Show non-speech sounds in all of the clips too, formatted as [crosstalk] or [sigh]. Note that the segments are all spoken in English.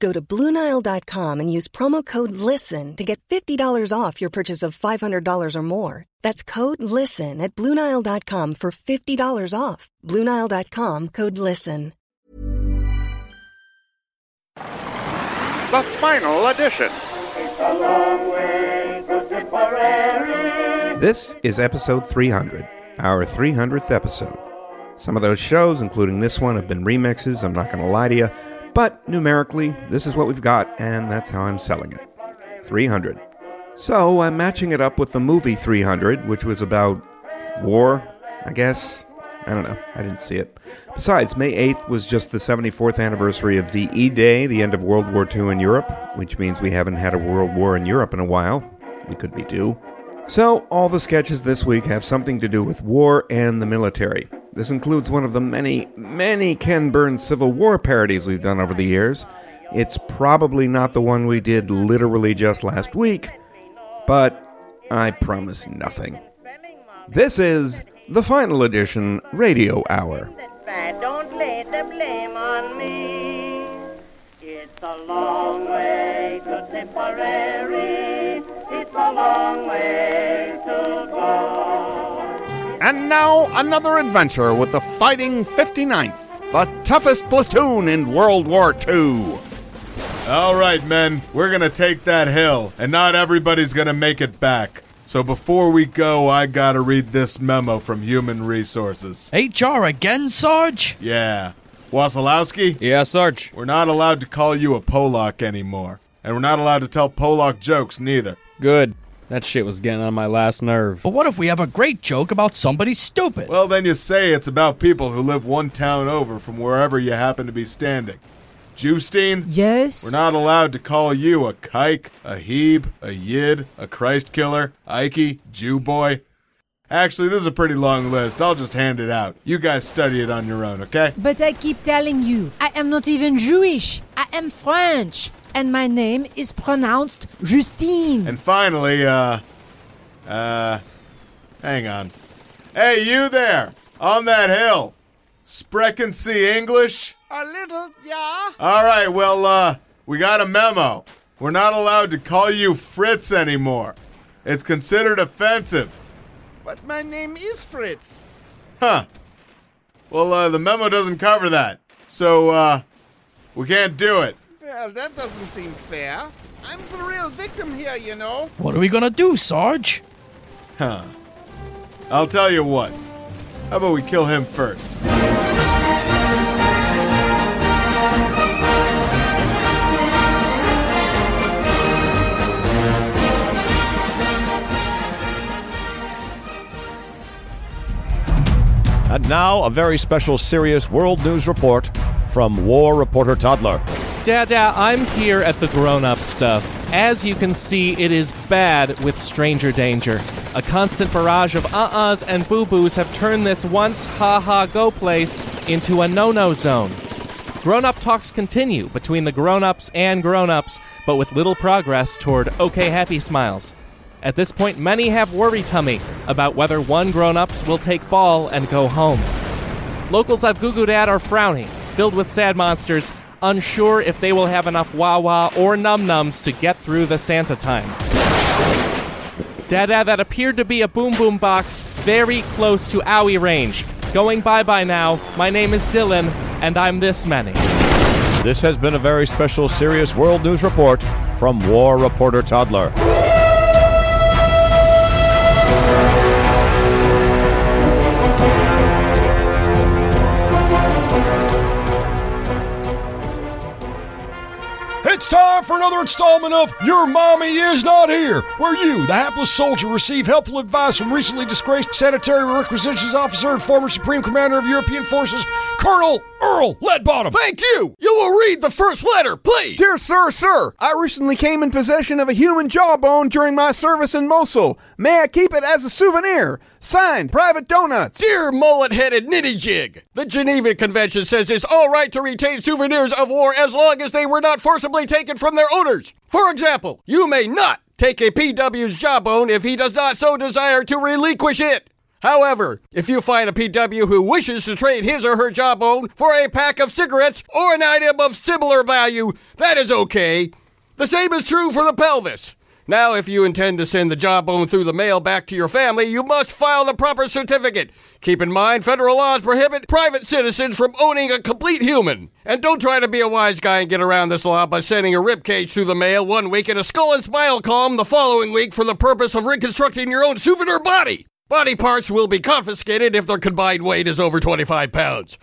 Go to Bluenile.com and use promo code LISTEN to get $50 off your purchase of $500 or more. That's code LISTEN at Bluenile.com for $50 off. Bluenile.com code LISTEN. The final edition. This is episode 300, our 300th episode. Some of those shows, including this one, have been remixes, I'm not going to lie to you, but numerically, this is what we've got, and that's how I'm selling it 300. So I'm matching it up with the movie 300, which was about war, I guess. I don't know. I didn't see it. Besides, May 8th was just the 74th anniversary of the E Day, the end of World War II in Europe, which means we haven't had a world war in Europe in a while. We could be due. So, all the sketches this week have something to do with war and the military. This includes one of the many, many Ken Burns Civil War parodies we've done over the years. It's probably not the one we did literally just last week, but I promise nothing. This is the final edition Radio Hour. It's a long way to Tipperary. It's a long way to go. And now another adventure with the Fighting 59th, the toughest platoon in World War II. All right, men, we're gonna take that hill, and not everybody's gonna make it back. So before we go, I gotta read this memo from Human Resources. HR again, Sarge? Yeah. Wasilowski, Yeah, Sarge. we're not allowed to call you a Polak anymore. And we're not allowed to tell Polak jokes neither. Good. That shit was getting on my last nerve. But what if we have a great joke about somebody stupid? Well, then you say it's about people who live one town over from wherever you happen to be standing. Justine? Yes? We're not allowed to call you a kike, a heeb, a yid, a Christ killer, Ikey, Jew boy. Actually, this is a pretty long list. I'll just hand it out. You guys study it on your own, okay? But I keep telling you, I am not even Jewish. I am French. And my name is pronounced Justine. And finally, uh, uh, hang on. Hey, you there, on that hill. Sprechen Sie English? A little, yeah. All right, well, uh, we got a memo. We're not allowed to call you Fritz anymore. It's considered offensive. But my name is Fritz. Huh. Well, uh, the memo doesn't cover that. So, uh, we can't do it. Well, that doesn't seem fair. I'm the real victim here, you know. What are we gonna do, Sarge? Huh. I'll tell you what. How about we kill him first? And now, a very special serious world news report from War Reporter Toddler. Dada, I'm here at the grown up stuff. As you can see, it is bad with stranger danger. A constant barrage of uh uhs and boo boos have turned this once ha ha go place into a no no zone. Grown up talks continue between the grown ups and grown ups, but with little progress toward okay happy smiles. At this point, many have worry tummy about whether one grown ups will take ball and go home. Locals I've Googled at are frowning, filled with sad monsters, unsure if they will have enough wah or num nums to get through the Santa times. Dada that appeared to be a boom boom box very close to owie range. Going bye bye now. My name is Dylan, and I'm this many. This has been a very special serious world news report from War Reporter Toddler. Another installment of Your Mommy Is Not Here, where you, the hapless soldier, receive helpful advice from recently disgraced sanitary requisitions officer and former Supreme Commander of European Forces, Colonel Earl Leadbottom. Thank you. You will read the first letter, please. Dear sir, sir, I recently came in possession of a human jawbone during my service in Mosul. May I keep it as a souvenir? Signed, Private Donuts. Dear mullet headed nitty jig, the Geneva Convention says it's all right to retain souvenirs of war as long as they were not forcibly taken from their owners. For example, you may not take a PW's jawbone if he does not so desire to relinquish it. However, if you find a PW who wishes to trade his or her jawbone for a pack of cigarettes or an item of similar value, that is okay. The same is true for the pelvis. Now, if you intend to send the jawbone through the mail back to your family, you must file the proper certificate. Keep in mind, federal laws prohibit private citizens from owning a complete human. And don't try to be a wise guy and get around this law by sending a ribcage through the mail one week and a skull and spinal column the following week for the purpose of reconstructing your own souvenir body. Body parts will be confiscated if their combined weight is over 25 pounds.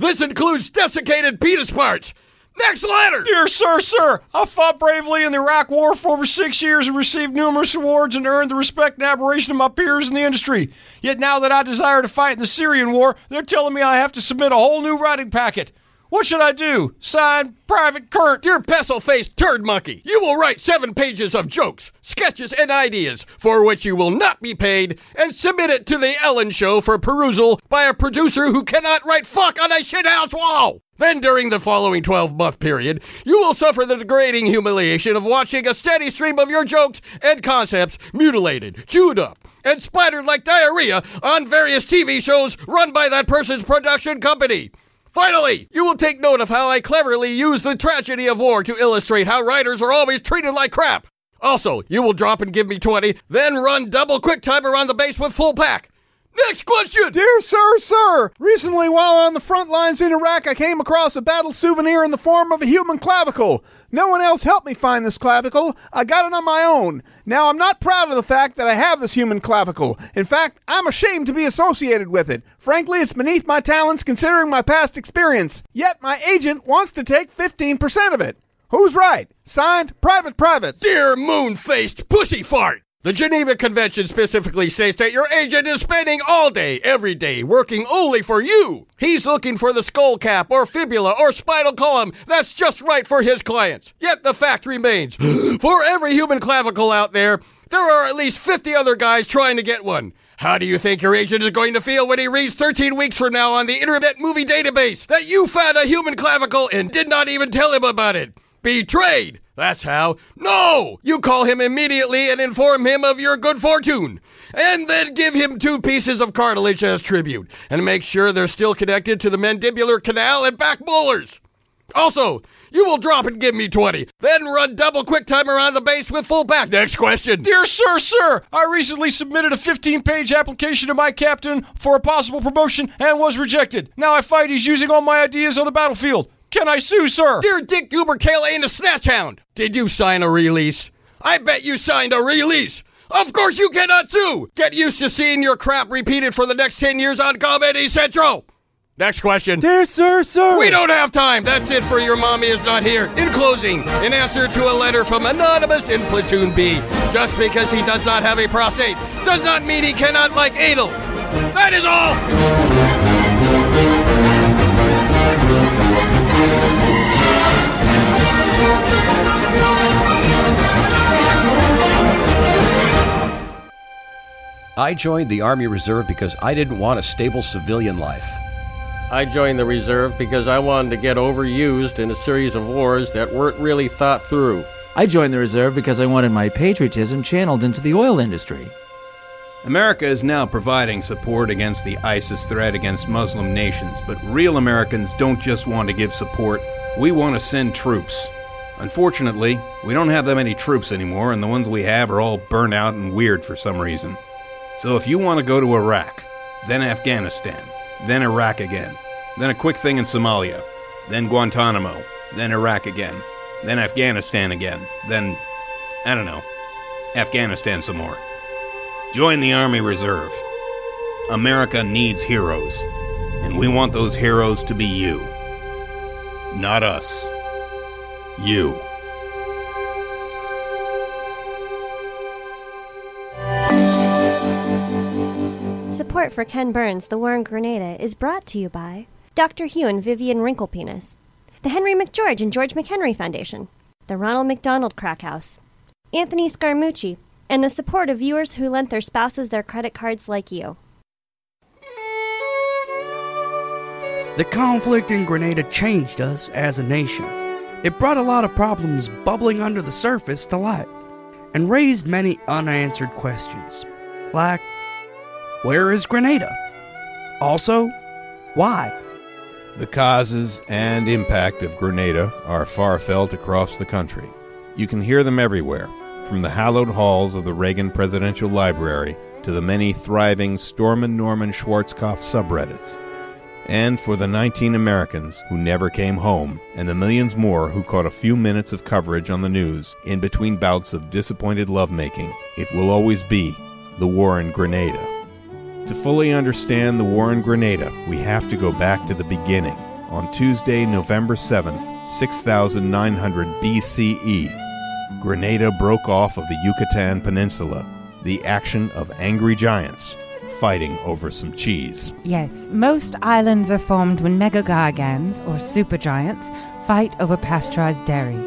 This includes desiccated penis parts. Next letter! Dear sir, sir, I fought bravely in the Iraq War for over six years and received numerous awards and earned the respect and admiration of my peers in the industry. Yet now that I desire to fight in the Syrian war, they're telling me I have to submit a whole new writing packet. What should I do? Sign Private Kurt. Dear pestle faced turd monkey, you will write seven pages of jokes, sketches, and ideas for which you will not be paid and submit it to the Ellen Show for perusal by a producer who cannot write fuck on a shithouse wall. Then, during the following 12 month period, you will suffer the degrading humiliation of watching a steady stream of your jokes and concepts mutilated, chewed up, and splattered like diarrhea on various TV shows run by that person's production company. Finally, you will take note of how I cleverly use the tragedy of war to illustrate how writers are always treated like crap. Also, you will drop and give me 20, then run double quick time around the base with full pack. Next question! Dear sir, sir, recently while on the front lines in Iraq, I came across a battle souvenir in the form of a human clavicle. No one else helped me find this clavicle. I got it on my own. Now, I'm not proud of the fact that I have this human clavicle. In fact, I'm ashamed to be associated with it. Frankly, it's beneath my talents considering my past experience. Yet, my agent wants to take 15% of it. Who's right? Signed, Private Privates. Dear moon faced pussy fart! The Geneva Convention specifically states that your agent is spending all day, every day, working only for you. He's looking for the skull cap or fibula or spinal column that's just right for his clients. Yet the fact remains [gasps] for every human clavicle out there, there are at least 50 other guys trying to get one. How do you think your agent is going to feel when he reads 13 weeks from now on the Internet Movie Database that you found a human clavicle and did not even tell him about it? Betrayed! That's how. No! You call him immediately and inform him of your good fortune. And then give him two pieces of cartilage as tribute. And make sure they're still connected to the mandibular canal and back molars. Also, you will drop and give me 20. Then run double quick time around the base with full back. Next question. Dear sir, sir, I recently submitted a 15 page application to my captain for a possible promotion and was rejected. Now I fight he's using all my ideas on the battlefield. Can I sue, sir? Dear Dick Goober Kale and a Snatch Hound, did you sign a release? I bet you signed a release. Of course you cannot sue. Get used to seeing your crap repeated for the next 10 years on Comedy Central. Next question. Dear sir, sir. We don't have time. That's it for Your Mommy Is Not Here. In closing, in answer to a letter from Anonymous in Platoon B, just because he does not have a prostate does not mean he cannot like anal. That is all. I joined the Army Reserve because I didn't want a stable civilian life. I joined the reserve because I wanted to get overused in a series of wars that weren't really thought through. I joined the reserve because I wanted my patriotism channeled into the oil industry. America is now providing support against the ISIS threat against Muslim nations, but real Americans don't just want to give support, we want to send troops. Unfortunately, we don't have that many troops anymore, and the ones we have are all burnt out and weird for some reason. So if you want to go to Iraq, then Afghanistan, then Iraq again, then a quick thing in Somalia, then Guantanamo, then Iraq again, then Afghanistan again, then, I don't know, Afghanistan some more. Join the Army Reserve. America needs heroes, and we want those heroes to be you. Not us. You. Support for Ken Burns' The War in Grenada is brought to you by Dr. Hugh and Vivian Wrinklepenis, the Henry McGeorge and George McHenry Foundation, the Ronald McDonald Crack House, Anthony Scaramucci, and the support of viewers who lent their spouses their credit cards like you. The conflict in Grenada changed us as a nation. It brought a lot of problems bubbling under the surface to light and raised many unanswered questions. Like, where is Grenada? Also, why? The causes and impact of Grenada are far felt across the country. You can hear them everywhere, from the hallowed halls of the Reagan Presidential Library to the many thriving Stormin' Norman Schwarzkopf subreddits. And for the 19 Americans who never came home, and the millions more who caught a few minutes of coverage on the news in between bouts of disappointed lovemaking, it will always be the war in Grenada. To fully understand the war in Grenada, we have to go back to the beginning. On Tuesday, November 7th, 6900 BCE, Grenada broke off of the Yucatan Peninsula, the action of angry giants fighting over some cheese. Yes, most islands are formed when megagargans, or supergiants, fight over pasteurized dairy.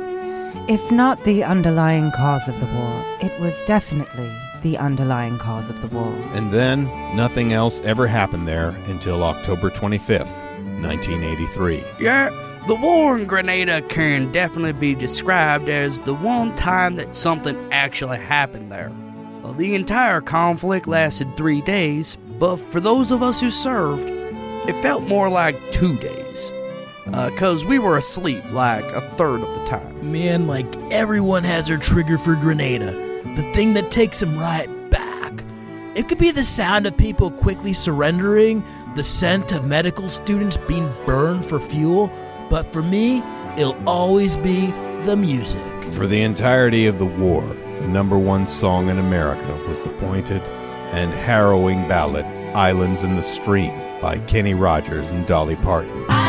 If not the underlying cause of the war, it was definitely the underlying cause of the war. And then, nothing else ever happened there until October 25th, 1983. Yeah, the war in Grenada can definitely be described as the one time that something actually happened there. Well, the entire conflict lasted three days, but for those of us who served, it felt more like two days. Uh, because we were asleep like a third of the time. Man, like everyone has their trigger for Grenada, the thing that takes him right back. It could be the sound of people quickly surrendering, the scent of medical students being burned for fuel, but for me, it'll always be the music. For the entirety of the war, the number one song in America was the pointed and harrowing ballad Islands in the Stream by Kenny Rogers and Dolly Parton.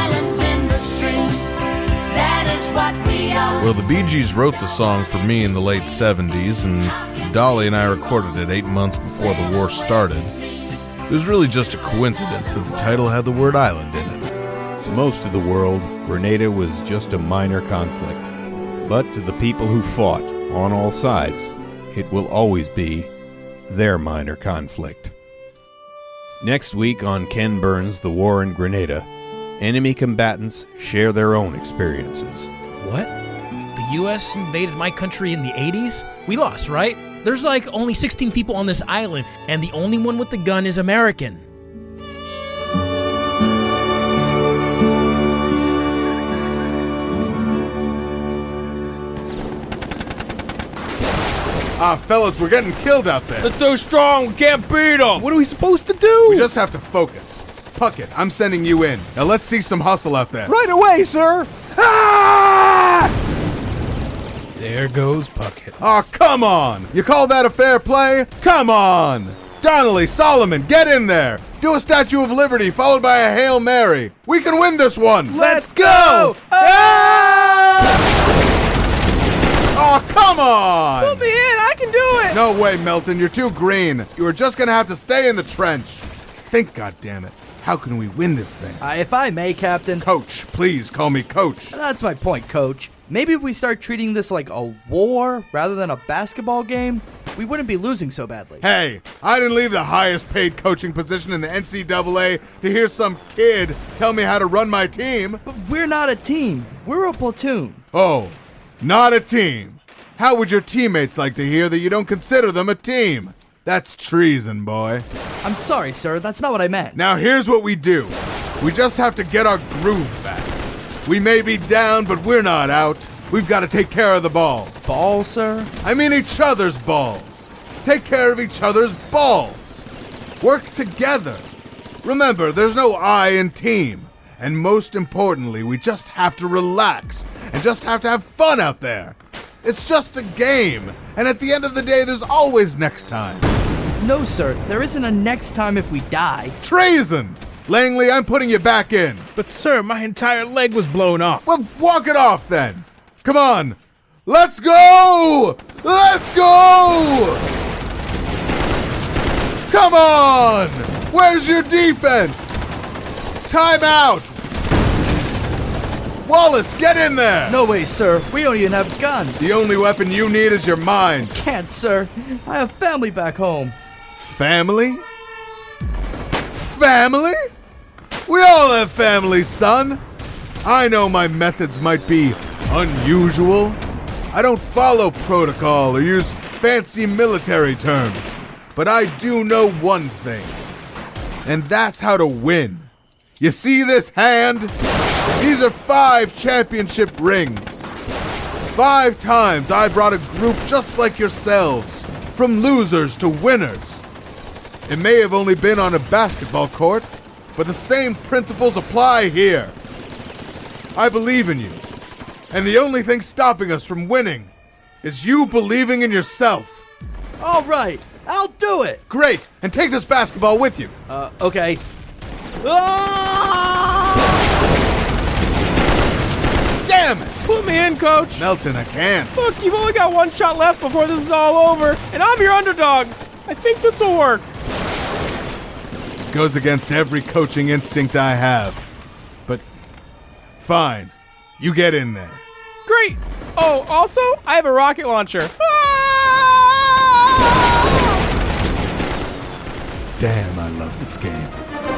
Well, the Bee Gees wrote the song for me in the late 70s, and Dolly and I recorded it eight months before the war started. It was really just a coincidence that the title had the word island in it. To most of the world, Grenada was just a minor conflict. But to the people who fought on all sides, it will always be their minor conflict. Next week on Ken Burns' The War in Grenada, enemy combatants share their own experiences. What? The US invaded my country in the 80s? We lost, right? There's like only 16 people on this island, and the only one with the gun is American. Ah, fellas, we're getting killed out there. They're too strong. We can't beat them. What are we supposed to do? We just have to focus. Puckett, I'm sending you in. Now let's see some hustle out there. Right away, sir. Ah! There goes Puckett. Oh, come on! You call that a fair play? Come on! Donnelly, Solomon, get in there! Do a Statue of Liberty followed by a Hail Mary. We can win this one! Let's go! Oh, come on! Put me in, I can do it! No way, Melton, you're too green. You are just gonna have to stay in the trench. Think, goddammit. How can we win this thing? Uh, if I may, Captain. Coach, please call me Coach. That's my point, Coach. Maybe if we start treating this like a war rather than a basketball game, we wouldn't be losing so badly. Hey, I didn't leave the highest paid coaching position in the NCAA to hear some kid tell me how to run my team. But we're not a team. We're a platoon. Oh, not a team. How would your teammates like to hear that you don't consider them a team? That's treason, boy. I'm sorry, sir. That's not what I meant. Now, here's what we do we just have to get our groove back. We may be down, but we're not out. We've got to take care of the ball. Ball, sir? I mean each other's balls. Take care of each other's balls. Work together. Remember, there's no I in team. And most importantly, we just have to relax and just have to have fun out there. It's just a game, and at the end of the day, there's always next time. No, sir, there isn't a next time if we die. Treason! Langley, I'm putting you back in. But, sir, my entire leg was blown off. Well, walk it off then. Come on. Let's go! Let's go! Come on! Where's your defense? Time out! Wallace, get in there! No way, sir. We don't even have guns. The only weapon you need is your mind. Can't, sir. I have family back home. Family? Family? We all have families, son. I know my methods might be unusual. I don't follow protocol or use fancy military terms. But I do know one thing, and that's how to win. You see this hand? These are five championship rings. Five times I brought a group just like yourselves, from losers to winners. It may have only been on a basketball court, but the same principles apply here. I believe in you, and the only thing stopping us from winning is you believing in yourself. All right, I'll do it. Great, and take this basketball with you. Uh, okay. Damn it! Put me in, coach. Melton, I can't. Look, you've only got one shot left before this is all over, and I'm your underdog. I think this will work. Goes against every coaching instinct I have. But fine, you get in there. Great. Oh, also, I have a rocket launcher. Damn, I love this game.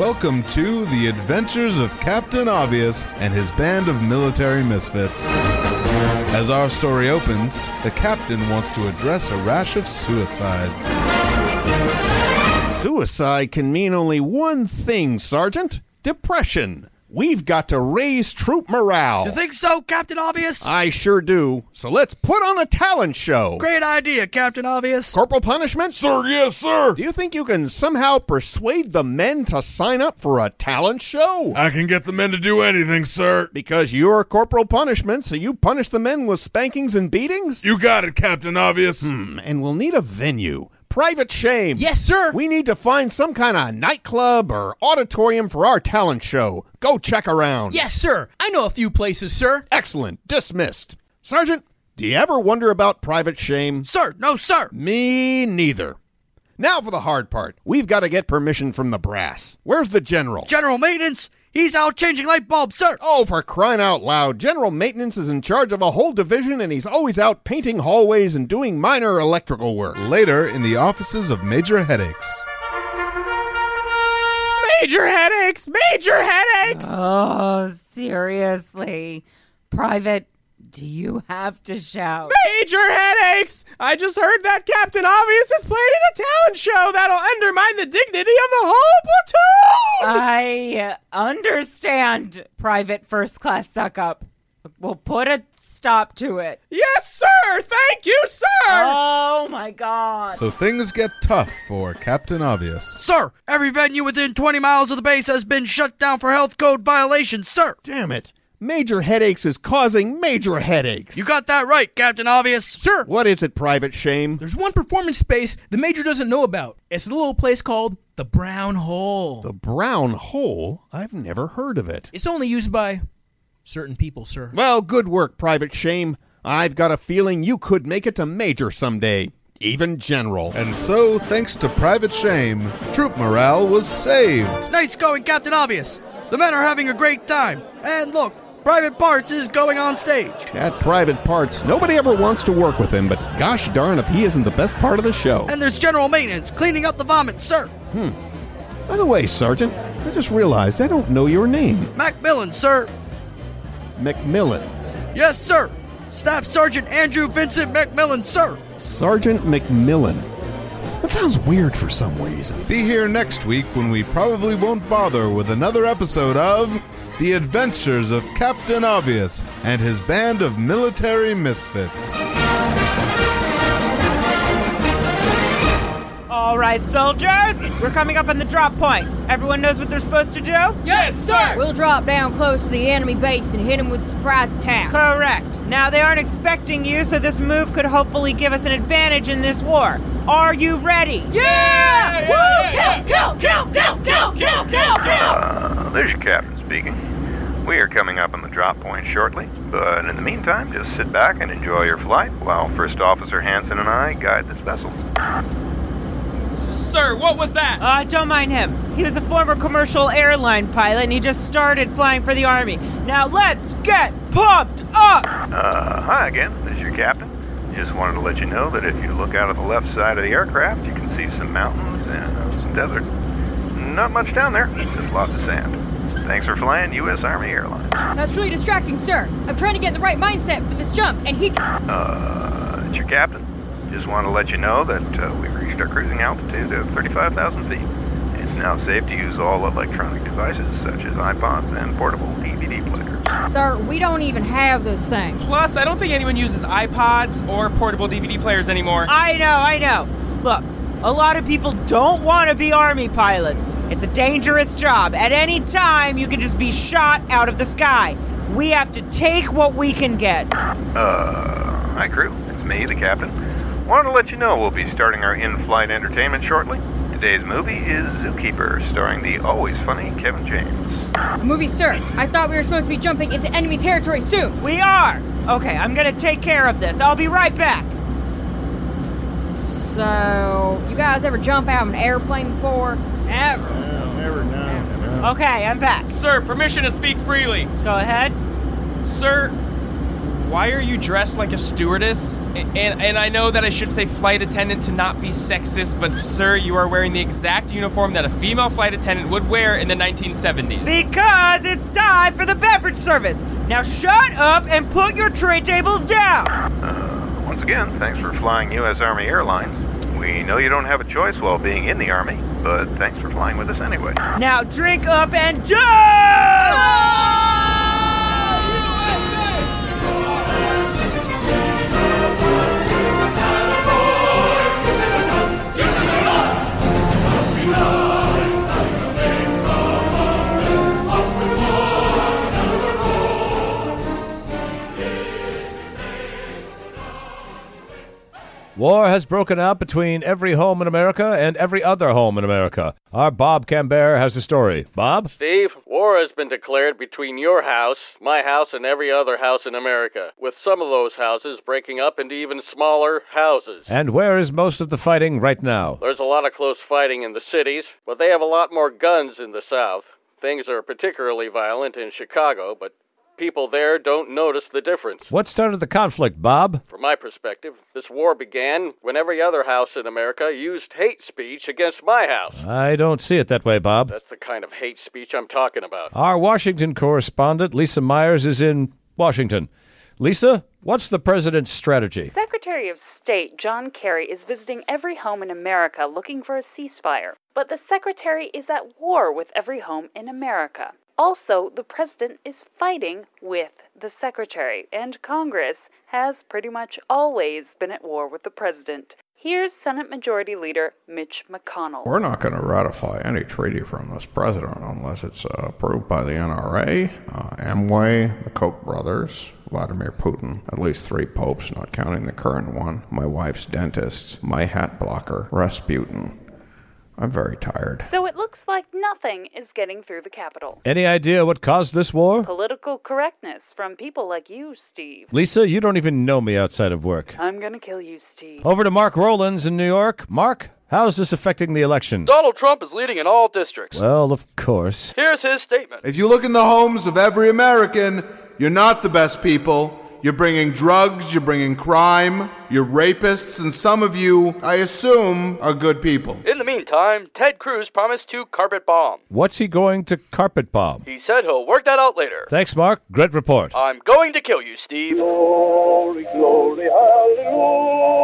Welcome to The Adventures of Captain Obvious and his band of military misfits. As our story opens, the captain wants to address a rash of suicides. Suicide can mean only one thing, Sergeant depression. We've got to raise troop morale. You think so, Captain Obvious? I sure do. So let's put on a talent show. Great idea, Captain Obvious. Corporal punishment? Sir, yes, sir. Do you think you can somehow persuade the men to sign up for a talent show? I can get the men to do anything, sir. Because you're corporal punishment, so you punish the men with spankings and beatings? You got it, Captain Obvious. Hmm, and we'll need a venue. Private Shame. Yes, sir. We need to find some kind of nightclub or auditorium for our talent show. Go check around. Yes, sir. I know a few places, sir. Excellent. Dismissed. Sergeant, do you ever wonder about Private Shame? Sir, no, sir. Me neither. Now for the hard part. We've got to get permission from the brass. Where's the general? General Maintenance? He's out changing light bulbs, sir. Oh, for crying out loud. General Maintenance is in charge of a whole division and he's always out painting hallways and doing minor electrical work. Later in the offices of Major Headaches. Major headaches! Major headaches! Oh, seriously. Private, do you have to shout? Major headaches! I just heard that Captain Obvious is planning a talent show that'll undermine the dignity of the whole platoon! I understand, Private First Class Suck up. We'll put a stop to it. Yes, sir! Thank you, sir! Oh my god. So things get tough for Captain Obvious. Sir, every venue within 20 miles of the base has been shut down for health code violations, sir. Damn it. Major headaches is causing major headaches. You got that right, Captain Obvious. Sir, What is it, Private Shame? there's one performance space the Major doesn't know about. It's a little place called the Brown Hole. The brown hole? I've never heard of it. It's only used by certain people, sir. Well, good work, Private Shame. I've got a feeling you could make it to Major someday. Even General. And so, thanks to Private Shame, troop morale was saved. Nice going, Captain Obvious. The men are having a great time. And look, Private Parts is going on stage. At Private Parts, nobody ever wants to work with him, but gosh darn if he isn't the best part of the show. And there's General Maintenance cleaning up the vomit, sir. Hmm. By the way, Sergeant, I just realized I don't know your name. Macmillan, sir. McMillan. Yes, sir. Staff Sergeant Andrew Vincent Macmillan, sir. Sergeant McMillan. That sounds weird for some reason. Be here next week when we probably won't bother with another episode of The Adventures of Captain Obvious and his band of military misfits. All right, soldiers, we're coming up on the drop point. Everyone knows what they're supposed to do? Yes, sir! We'll drop down close to the enemy base and hit them with surprise attack. Correct. Now, they aren't expecting you, so this move could hopefully give us an advantage in this war. Are you ready? Yeah! Woo! Kill, kill, kill, kill, kill, kill, kill, kill! Uh, there's your captain speaking. We are coming up on the drop point shortly, but in the meantime, just sit back and enjoy your flight while First Officer Hanson and I guide this vessel. Sir, what was that? Uh, don't mind him. He was a former commercial airline pilot and he just started flying for the Army. Now let's get pumped up! Uh, hi again. This is your captain. Just wanted to let you know that if you look out of the left side of the aircraft, you can see some mountains and uh, some desert. Not much down there, just lots of sand. Thanks for flying U.S. Army Airlines. That's really distracting, sir. I'm trying to get in the right mindset for this jump, and he. Uh, it's your captain. Just want to let you know that uh, we've reached our cruising altitude of 35,000 feet. It's now safe to use all electronic devices such as iPods and portable DVD players. Sir, we don't even have those things. Plus, I don't think anyone uses iPods or portable DVD players anymore. I know, I know. Look, a lot of people don't want to be Army pilots. It's a dangerous job. At any time, you can just be shot out of the sky. We have to take what we can get. Uh, hi crew. It's me, the captain. Wanted to let you know we'll be starting our in-flight entertainment shortly. Today's movie is Zookeeper, starring the always funny Kevin James. Movie, sir. I thought we were supposed to be jumping into enemy territory soon. We are! Okay, I'm gonna take care of this. I'll be right back. So, you guys ever jump out of an airplane before? Ever? Never now. Okay, I'm back. Sir, permission to speak freely. Go ahead. Sir, why are you dressed like a stewardess? A- And, and I know that I should say flight attendant to not be sexist, but sir, you are wearing the exact uniform that a female flight attendant would wear in the 1970s. Because it's time for the beverage service. Now shut up and put your tray tables down. Uh, once again, thanks for flying U.S. Army Airlines. We know you don't have a choice while being in the Army, but thanks for flying with us anyway. Now drink up and jump! War has broken out between every home in America and every other home in America. Our Bob Cambert has a story. Bob? Steve, war has been declared between your house, my house, and every other house in America, with some of those houses breaking up into even smaller houses. And where is most of the fighting right now? There's a lot of close fighting in the cities, but they have a lot more guns in the South. Things are particularly violent in Chicago, but people there don't notice the difference. What started the conflict, Bob? From my perspective, this war began when every other house in America used hate speech against my house. I don't see it that way, Bob. That's the kind of hate speech I'm talking about. Our Washington correspondent, Lisa Myers, is in Washington. Lisa, what's the president's strategy? Secretary of State John Kerry is visiting every home in America looking for a ceasefire. But the secretary is at war with every home in America. Also, the president is fighting with the secretary, and Congress has pretty much always been at war with the president. Here's Senate Majority Leader Mitch McConnell. We're not going to ratify any treaty from this president unless it's uh, approved by the NRA, uh, Amway, the Koch brothers, Vladimir Putin, at least three popes, not counting the current one, my wife's dentist, my hat blocker, Rasputin. I'm very tired. So it looks like nothing is getting through the Capitol. Any idea what caused this war? Political correctness from people like you, Steve. Lisa, you don't even know me outside of work. I'm gonna kill you, Steve. Over to Mark Rowlands in New York. Mark, how's this affecting the election? Donald Trump is leading in all districts. Well, of course. Here's his statement. If you look in the homes of every American, you're not the best people. You're bringing drugs, you're bringing crime, you're rapists, and some of you, I assume, are good people. In the meantime, Ted Cruz promised to carpet bomb. What's he going to carpet bomb? He said he'll work that out later. Thanks, Mark. Great report. I'm going to kill you, Steve. Glory, glory, hallelujah.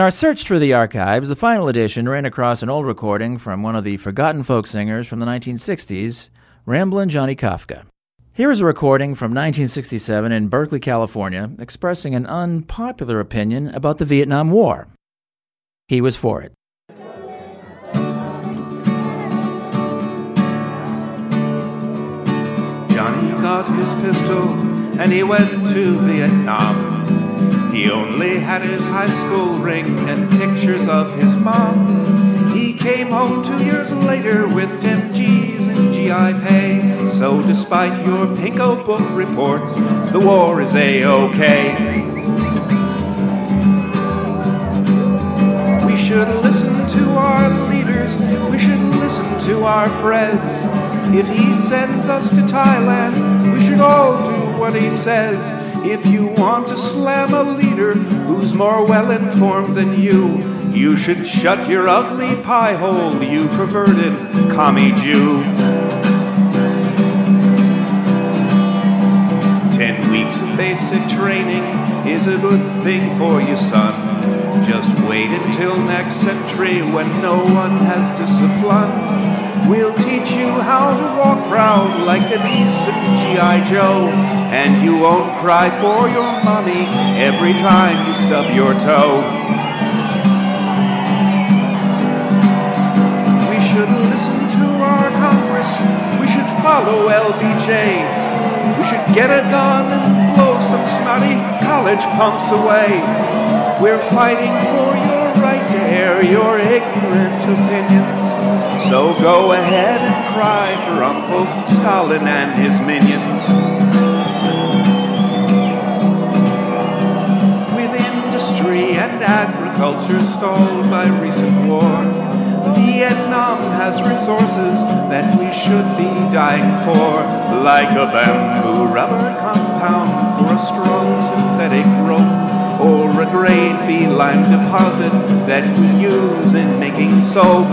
In our search through the archives, the final edition ran across an old recording from one of the forgotten folk singers from the 1960s, Ramblin' Johnny Kafka. Here is a recording from 1967 in Berkeley, California, expressing an unpopular opinion about the Vietnam War. He was for it. Johnny got his pistol and he went to Vietnam. He only had his high school ring and pictures of his mom. He came home two years later with 10 G's and GI pay. So, despite your Pinko book reports, the war is a okay. We should listen to our leaders. We should listen to our prez. If he sends us to Thailand, we should all do what he says. If you want to slam a leader who's more well informed than you, you should shut your ugly pie hole, you perverted commie Jew. Ten weeks of basic training is a good thing for you, son. Just wait until next century when no one has discipline. We'll teach you how to walk proud like a decent G.I. Joe. And you won't cry for your mommy every time you stub your toe. We should listen to our Congress. We should follow LBJ. We should get a gun and blow some snotty college punks away. We're fighting for your air your ignorant opinions. So go ahead and cry for Uncle Stalin and his minions. With industry and agriculture stalled by recent war, Vietnam has resources that we should be dying for, like a bamboo rubber compound for a strong synthetic rope, or a grade B lime deposit that we use in making soap.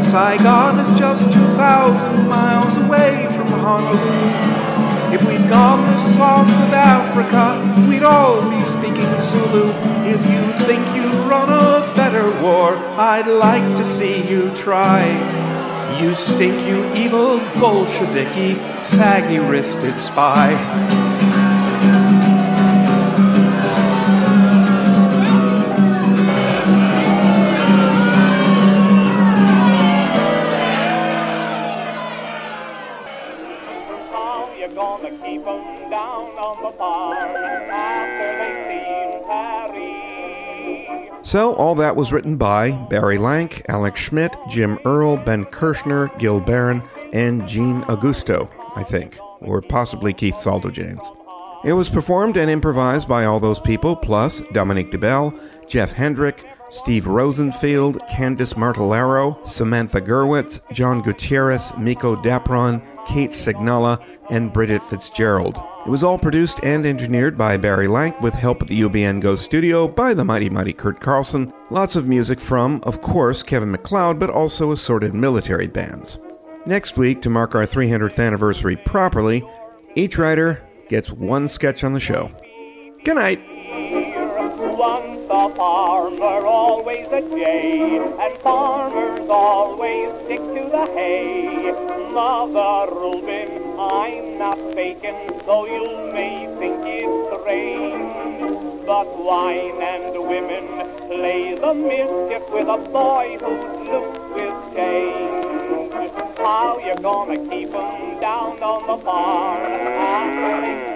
Saigon is just 2,000 miles away from Honolulu. If we'd gone this soft with Africa, we'd all be speaking Zulu. If you think you'd run a better war, I'd like to see you try. You stink, you evil Bolsheviki, faggy wristed spy. How you gonna keep 'em down on the farm after they seen Paris? So, all that was written by Barry Lank, Alex Schmidt, Jim Earl, Ben Kirshner, Gil Barron, and Gene Augusto, I think, or possibly Keith Saldo James. It was performed and improvised by all those people, plus Dominique DeBell, Jeff Hendrick, Steve Rosenfield, Candice Martellaro, Samantha Gerwitz, John Gutierrez, Miko Dapron, Kate Signala, and Bridget Fitzgerald. It was all produced and engineered by Barry Lank with help at the UBN Go studio by the mighty mighty Kurt Carlson. Lots of music from, of course, Kevin MacLeod, but also assorted military bands. Next week, to mark our 300th anniversary properly, each writer gets one sketch on the show. Good night. Once a farmer, always a jay, and farmers always stick to the hay. Mother Reuben, I'm not faking, though you may think it's strange. But wine and women play the mischief with a boy who's loose with change. How you gonna keep 'em down on the farm